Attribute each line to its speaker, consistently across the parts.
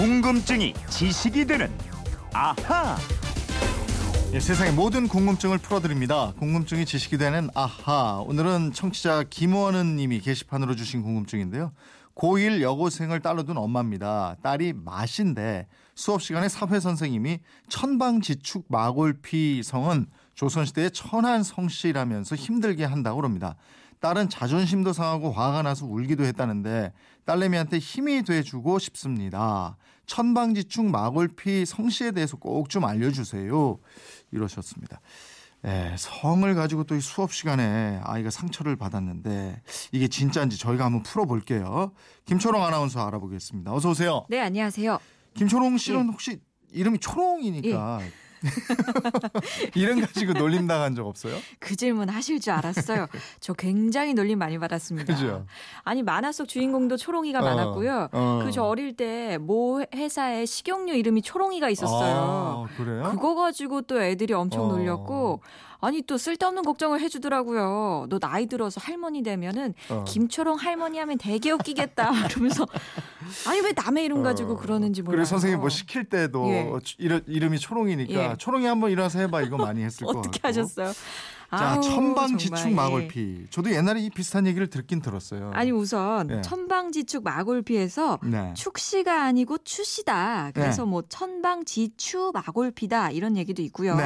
Speaker 1: 궁금증이 지식이 되는 아하.
Speaker 2: 예, 세상의 모든 궁금증을 풀어드립니다. 궁금증이 지식이 되는 아하. 오늘은 청취자 김원은 님이 게시판으로 주신 궁금증인데요. 고1 여고생을 딸로 둔 엄마입니다. 딸이 마신데 수업 시간에 사회 선생님이 천방지축 마골피 성은 조선시대의 천한 성씨라면서 힘들게 한다고 그럽니다. 딸은 자존심도 상하고 화가 나서 울기도 했다는데 딸내미한테 힘이 돼주고 싶습니다. 천방지축 마골피 성씨에 대해서 꼭 좀 알려주세요. 이러셨습니다. 예, 성을 가지고 또 이 수업 시간에 아이가 상처를 받았는데 이게 진짜인지 저희가 한번 풀어볼게요. 김초롱 아나운서 알아보겠습니다. 어서 오세요.
Speaker 3: 네, 안녕하세요.
Speaker 2: 김초롱 씨는 혹시 이름이 초롱이니까 이름 가지고 놀림 당한 적 없어요?
Speaker 3: 그 질문 하실 줄 알았어요. 저 굉장히 놀림 많이 받았습니다.
Speaker 2: 그죠?
Speaker 3: 아니 만화 속 주인공도 초롱이가
Speaker 2: 어,
Speaker 3: 많았고요.
Speaker 2: 어.
Speaker 3: 그저 어릴 때 모 회사에 식용유 이름이 초롱이가 있었어요.
Speaker 2: 아, 그래요?
Speaker 3: 그거 가지고 또 애들이 엄청
Speaker 2: 어.
Speaker 3: 놀렸고 아니 또 쓸데없는 걱정을 해주더라고요. 너 나이 들어서 할머니 되면은
Speaker 2: 어.
Speaker 3: 김초롱 할머니 하면 되게 웃기겠다. 이러면서 아니 왜 남의 이름 가지고
Speaker 2: 어.
Speaker 3: 그러는지 몰라요.
Speaker 2: 그리고 선생님 뭐 시킬 때도
Speaker 3: 예.
Speaker 2: 이름, 이름이 초롱이니까
Speaker 3: 예.
Speaker 2: 초롱이 한번 일어나서 해봐 이거 많이 했을 것 같고.
Speaker 3: 어떻게 하셨어요?
Speaker 2: 자
Speaker 3: 아우,
Speaker 2: 천방지축
Speaker 3: 예.
Speaker 2: 마골피. 저도 옛날에 이 비슷한 얘기를 듣긴 들었어요.
Speaker 3: 아니 우선
Speaker 2: 예.
Speaker 3: 천방지축 마골피에서
Speaker 2: 네.
Speaker 3: 축시가 아니고 추시다. 그래서 뭐 천방지추 마골피다 이런 얘기도 있고요.
Speaker 2: 네.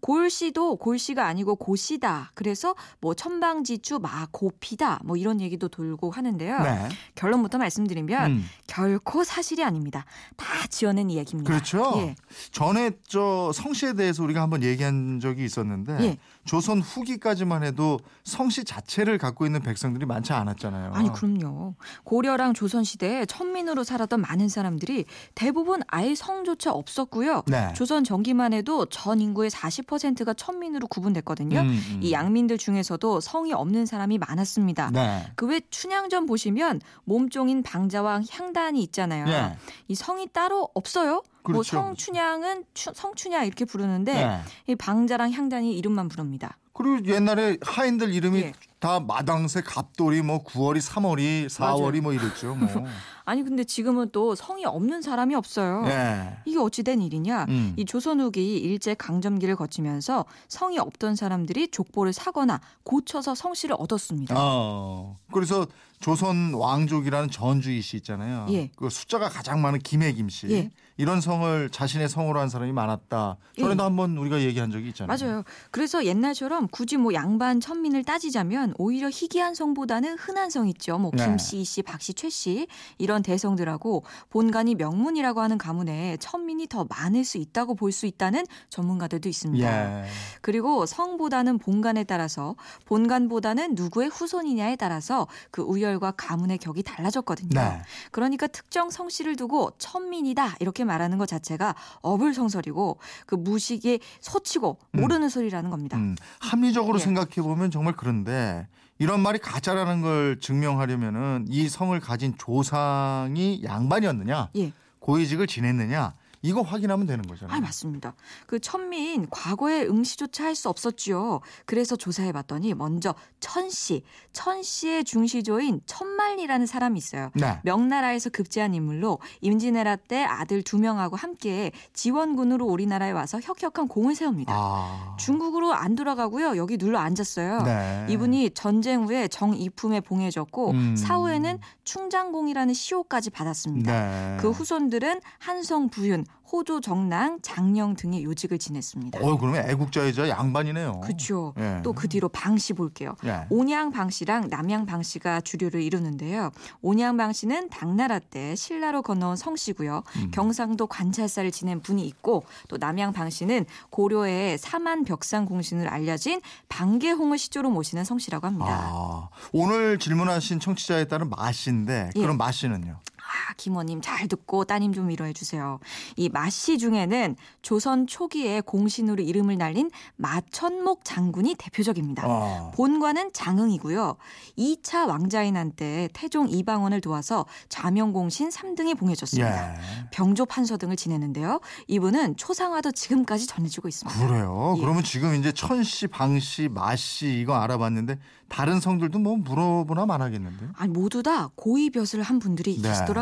Speaker 3: 골시도 골시가 아니고 고시다. 그래서 뭐 천방지추 마고피다. 뭐 이런 얘기도 돌고 하는데요.
Speaker 2: 네.
Speaker 3: 결론부터 말씀드리면
Speaker 2: 음.
Speaker 3: 결코 사실이 아닙니다. 다 지어낸 이야기입니다.
Speaker 2: 그렇죠.
Speaker 3: 예.
Speaker 2: 전에 저 성씨에 대해서 우리가 한번 얘기한 적이 있었는데
Speaker 3: 예.
Speaker 2: 조선 후기까지만 해도 성씨 자체를 갖고 있는 백성들이 많지 않았잖아요.
Speaker 3: 아니 그럼요. 고려랑 조선 시대에 천민으로 살았던 많은 사람들이 대부분 아예 성조차 없었고요.
Speaker 2: 네.
Speaker 3: 조선 전기만 해도 전 인구의 40%가 천민으로 구분됐거든요.
Speaker 2: 음, 음.
Speaker 3: 이 양민들 중에서도 성이 없는 사람이 많았습니다.
Speaker 2: 네.
Speaker 3: 그외 춘향전 보시면 몸종인 방자와 향단이 있잖아요.
Speaker 2: 예.
Speaker 3: 이 성이 따로 없어요. 뭐
Speaker 2: 그렇죠.
Speaker 3: 성춘향은 추- 성춘향 이렇게 부르는데
Speaker 2: 네.
Speaker 3: 이 방자랑 향단이 이름만 부릅니다.
Speaker 2: 그리고 옛날에 하인들 이름이
Speaker 3: 예.
Speaker 2: 다 마당새, 갑돌이, 뭐 9월이, 3월이, 4월이
Speaker 3: 맞아요.
Speaker 2: 뭐 이랬죠. 뭐.
Speaker 3: 아니 근데 지금은 또 성이 없는 사람이 없어요.
Speaker 2: 예.
Speaker 3: 이게 어찌된 일이냐?
Speaker 2: 음.
Speaker 3: 이 조선 후기 일제 강점기를 거치면서 성이 없던 사람들이 족보를 사거나 고쳐서 성씨를 얻었습니다.
Speaker 2: 어. 그래서 조선 왕족이라는 전주이 씨 있잖아요.
Speaker 3: 예.
Speaker 2: 그 숫자가 가장 많은 김해김 씨.
Speaker 3: 예.
Speaker 2: 이런 성을 자신의 성으로 한 사람이 많았다. 전에도
Speaker 3: 예.
Speaker 2: 한번 우리가 얘기한 적이 있잖아요.
Speaker 3: 맞아요. 그래서 옛날처럼 굳이 뭐 양반 천민을 따지자면 오히려 희귀한 성보다는 흔한 성 있죠. 뭐
Speaker 2: 네.
Speaker 3: 김씨, 이씨, 박씨, 최씨 이런 대성들하고 본관이 명문이라고 하는 가문에 천민이 더 많을 수 있다고 볼 수 있다는 전문가들도 있습니다.
Speaker 2: 예.
Speaker 3: 그리고 성보다는 본관에 따라서 본관보다는 누구의 후손이냐에 따라서 그 우열과 가문의 격이 달라졌거든요.
Speaker 2: 네.
Speaker 3: 그러니까 특정 성씨를 두고 천민이다 이렇게 말하는 것 자체가 어불성설이고 그 무식에 소치고 모르는 소리라는 겁니다.
Speaker 2: 음, 합리적으로
Speaker 3: 예.
Speaker 2: 생각해 보면 정말 그런데 이런 말이 가짜라는 걸 증명하려면은 이 성을 가진 조상이 양반이었느냐,
Speaker 3: 예.
Speaker 2: 고위직을 지냈느냐 이거 확인하면 되는 거잖아요.
Speaker 3: 아, 맞습니다. 그 천민 과거에 응시조차 할 수 없었지요. 그래서 조사해 봤더니 먼저 천씨, 천씨의 중시조인 천만리라는 사람이 있어요.
Speaker 2: 네.
Speaker 3: 명나라에서 급제한 인물로 임진왜란 때 아들 두 명하고 함께 지원군으로 우리나라에 와서 혁혁한 공을 세웁니다.
Speaker 2: 아.
Speaker 3: 중국으로 안 돌아가고요. 여기 눌러 앉았어요.
Speaker 2: 네.
Speaker 3: 이분이 전쟁 후에 정이품에 봉해졌고
Speaker 2: 음.
Speaker 3: 사후에는 충장공이라는 시호까지 받았습니다.
Speaker 2: 네.
Speaker 3: 그 후손들은 한성 부윤, 호조 정랑, 장령 등의 요직을 지냈습니다.
Speaker 2: 어, 그러면 애국자이자 양반이네요.
Speaker 3: 그렇죠.
Speaker 2: 예.
Speaker 3: 또그 뒤로 방씨 볼게요.
Speaker 2: 예.
Speaker 3: 온양 방씨랑 남양 방씨가 주류를 이루는데요. 온양 방씨는 당나라 때 신라로 건너온 성씨고요.
Speaker 2: 음.
Speaker 3: 경상도 관찰사를 지낸 분이 있고 또 남양 방씨는 고려의 사만 벽상 공신을 알려진 방계홍을 시조로 모시는 성씨라고 합니다.
Speaker 2: 아, 오늘 질문하신 청취자에 따른 마씨인데
Speaker 3: 예.
Speaker 2: 그럼 마씨는요?
Speaker 3: 아, 김원님 잘 듣고 따님 좀 위로해 주세요. 이 마씨 중에는 조선 초기에 공신으로 이름을 날린 마천목 장군이 대표적입니다.
Speaker 2: 어.
Speaker 3: 본관은 장흥이고요. 2차 왕자인 한때 태종 이방원을 도와서 자명공신 3등에 봉해졌습니다.
Speaker 2: 예.
Speaker 3: 병조 판서 등을 지냈는데요. 이분은 초상화도 지금까지 전해지고 있습니다.
Speaker 2: 그래요.
Speaker 3: 예.
Speaker 2: 그러면 지금 이제 천씨, 방씨, 마씨 이거 알아봤는데 다른 성들도 뭐 물어보나 말하겠는데요.
Speaker 3: 아니 모두 다 고이벼슬을 한 분들이
Speaker 2: 네.
Speaker 3: 계시더라고요.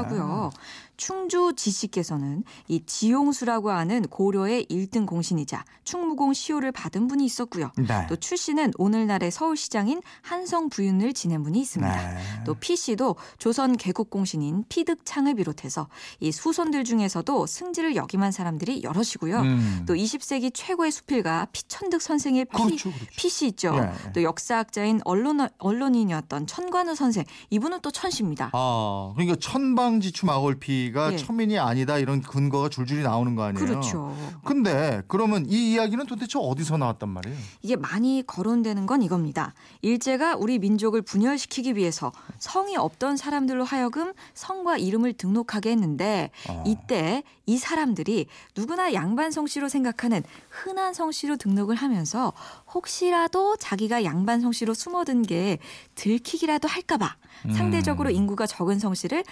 Speaker 3: 충주 지씨께서는 이 지용수라고 하는 고려의 1등 공신이자 충무공 시호를 받은 분이 있었고요.
Speaker 2: 네.
Speaker 3: 또 출씨는 오늘날의 서울시장인 한성 부윤을 지낸 분이 있습니다.
Speaker 2: 네.
Speaker 3: 또 피씨도 조선 개국 공신인 피득창을 비롯해서 이 수손들 중에서도 승지를 역임한 사람들이 여럿이고요.
Speaker 2: 음.
Speaker 3: 또 20세기 최고의 수필가 피천득 선생의 피,
Speaker 2: 그렇죠, 그렇죠.
Speaker 3: 피씨 있죠.
Speaker 2: 예.
Speaker 3: 또 역사학자인 언론, 언론인이었던 천관우 선생 이분은 또 천씨입니다.
Speaker 2: 아, 그러니까 천 방지추 마골피가
Speaker 3: 예.
Speaker 2: 천민이 아니다 이런 근거가 줄줄이 나오는 거 아니에요?
Speaker 3: 그렇죠.
Speaker 2: 근데 그러면 이 이야기는 도대체 어디서 나왔단 말이에요?
Speaker 3: 이게 많이 거론되는 건 이겁니다. 일제가 우리 민족을 분열시키기 위해서 성이 없던 사람들로 하여금 성과 이름을 등록하게 했는데
Speaker 2: 어.
Speaker 3: 이때 이 사람들이 누구나 양반 성씨로 생각하는 흔한 성씨로 등록을 하면서 혹시라도 자기가 양반 성씨로 숨어든 게 들키기라도 할까봐
Speaker 2: 음.
Speaker 3: 상대적으로 인구가 적은 성씨를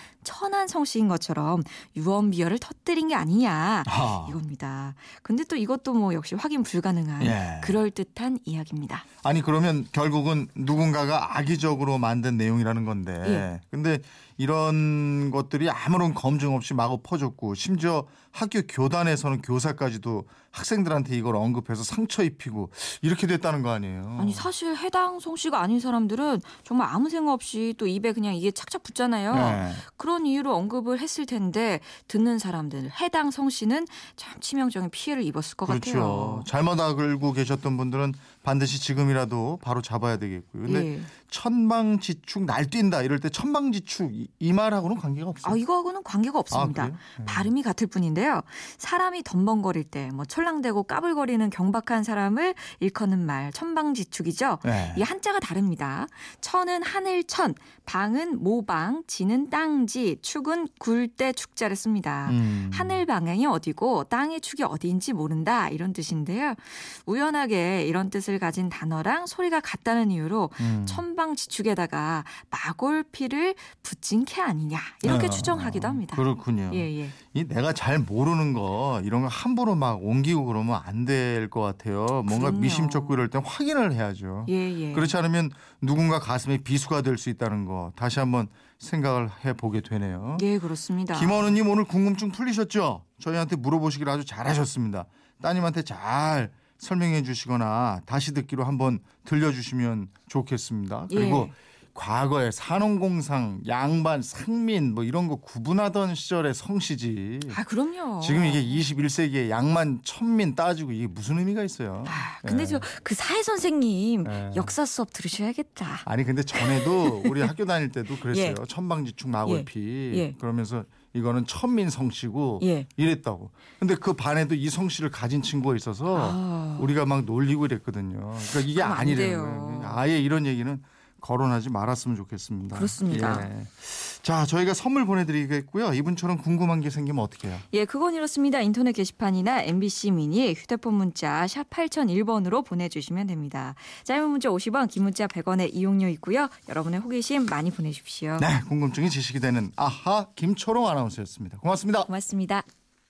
Speaker 3: 천한 성씨인 것처럼 유언비어를 터뜨린 게 아니냐
Speaker 2: 아.
Speaker 3: 이겁니다. 근데 또 이것도 뭐 역시 확인 불가능한
Speaker 2: 예.
Speaker 3: 그럴 듯한 이야기입니다.
Speaker 2: 아니 그러면 결국은 누군가가 악의적으로 만든 내용이라는 건데
Speaker 3: 예.
Speaker 2: 근데 이런 것들이 아무런 검증 없이 마구 퍼졌고 심지어 학교 교단에서는 교사까지도 학생들한테 이걸 언급해서 상처 입히고 이렇게 됐다는 거 아니에요.
Speaker 3: 아니 사실 해당 성씨가 아닌 사람들은 정말 아무 생각 없이 또 입에 그냥 이게 착착 붙잖아요.
Speaker 2: 네.
Speaker 3: 그런 이유로 언급을 했을 텐데 듣는 사람들 해당 성씨는 참 치명적인 피해를 입었을 것
Speaker 2: 그렇죠.
Speaker 3: 같아요.
Speaker 2: 잘못 알고 계셨던 분들은 반드시 지금이라도 바로 잡아야 되겠고요. 근데
Speaker 3: 예.
Speaker 2: 천방지축 날뛴다 이럴 때 천방지축 이, 이 말하고는 관계가 없어요.
Speaker 3: 아 이거하고는 관계가 없습니다.
Speaker 2: 그래요? 네.
Speaker 3: 발음이 같을 뿐인데요. 사람이 덤벙거릴 때 뭐 철랑대고 까불거리는 경박한 사람을 일컫는 말 천방지축이죠.
Speaker 2: 네.
Speaker 3: 이 한자가 다릅니다. 천은 하늘천, 방은 모방, 지는 땅지, 축은 굴대 축자를 씁니다.
Speaker 2: 음.
Speaker 3: 하늘 방향이 어디고 땅의 축이 어디인지 모른다 이런 뜻인데요. 우연하게 이런 뜻을 가진 단어랑 소리가 같다는 이유로
Speaker 2: 음.
Speaker 3: 천방지축에다가 마골피를 붙인 게 아니냐 이렇게
Speaker 2: 어,
Speaker 3: 추정하기도 합니다.
Speaker 2: 그렇군요.
Speaker 3: 예, 예.
Speaker 2: 이 내가 잘 모르는 거 이런 거 함부로 막 옮기고 그러면 안 될 것 같아요. 뭔가
Speaker 3: 그럼요.
Speaker 2: 미심쩍고 이럴 땐 확인을 해야죠.
Speaker 3: 예, 예.
Speaker 2: 그렇지 않으면 누군가 가슴에 비수가 될 수 있다는 거 다시 한번 생각을 해보게 되네요.
Speaker 3: 예, 그렇습니다.
Speaker 2: 김원우님 오늘 궁금증 풀리셨죠? 저희한테 물어보시길 아주 잘하셨습니다. 따님한테 잘 설명해 주시거나 다시 듣기로 한번 들려주시면 좋겠습니다. 그리고
Speaker 3: 예.
Speaker 2: 과거에 산업공상, 양반, 상민 뭐 이런 거 구분하던 시절의 성씨지.
Speaker 3: 아, 그럼요.
Speaker 2: 지금 이게 21세기에 양만, 천민 따지고 이게 무슨 의미가 있어요?
Speaker 3: 아, 근데
Speaker 2: 예.
Speaker 3: 저그 사회 선생님
Speaker 2: 예.
Speaker 3: 역사 수업 들으셔야겠다.
Speaker 2: 아니 근데 전에도 우리 학교 다닐 때도 그랬어요. 천방지축 마골피
Speaker 3: 예. 예.
Speaker 2: 그러면서 이거는 천민 성씨고
Speaker 3: 예.
Speaker 2: 이랬다고. 근데 그 반에도 이 성씨를 가진 친구가 있어서
Speaker 3: 아.
Speaker 2: 우리가 막 놀리고 이랬거든요. 그러니까 이게
Speaker 3: 아니래요.
Speaker 2: 아예 이런 얘기는 거론하지 말았으면 좋겠습니다.
Speaker 3: 그렇습니다.
Speaker 2: 예. 자, 저희가 선물 보내드리겠고요. 이분처럼 궁금한 게 생기면 어떻게 해요?
Speaker 3: 예, 그건 이렇습니다. 인터넷 게시판이나 MBC 미니 휴대폰 문자 샵 8001번으로 보내주시면 됩니다. 짧은 문자 50원, 긴 문자 100원의 이용료 있고요. 여러분의 호기심 많이 보내주십시오.
Speaker 2: 네, 궁금증이 지식이 되는 아하 김초롱 아나운서였습니다. 고맙습니다.
Speaker 3: 고맙습니다.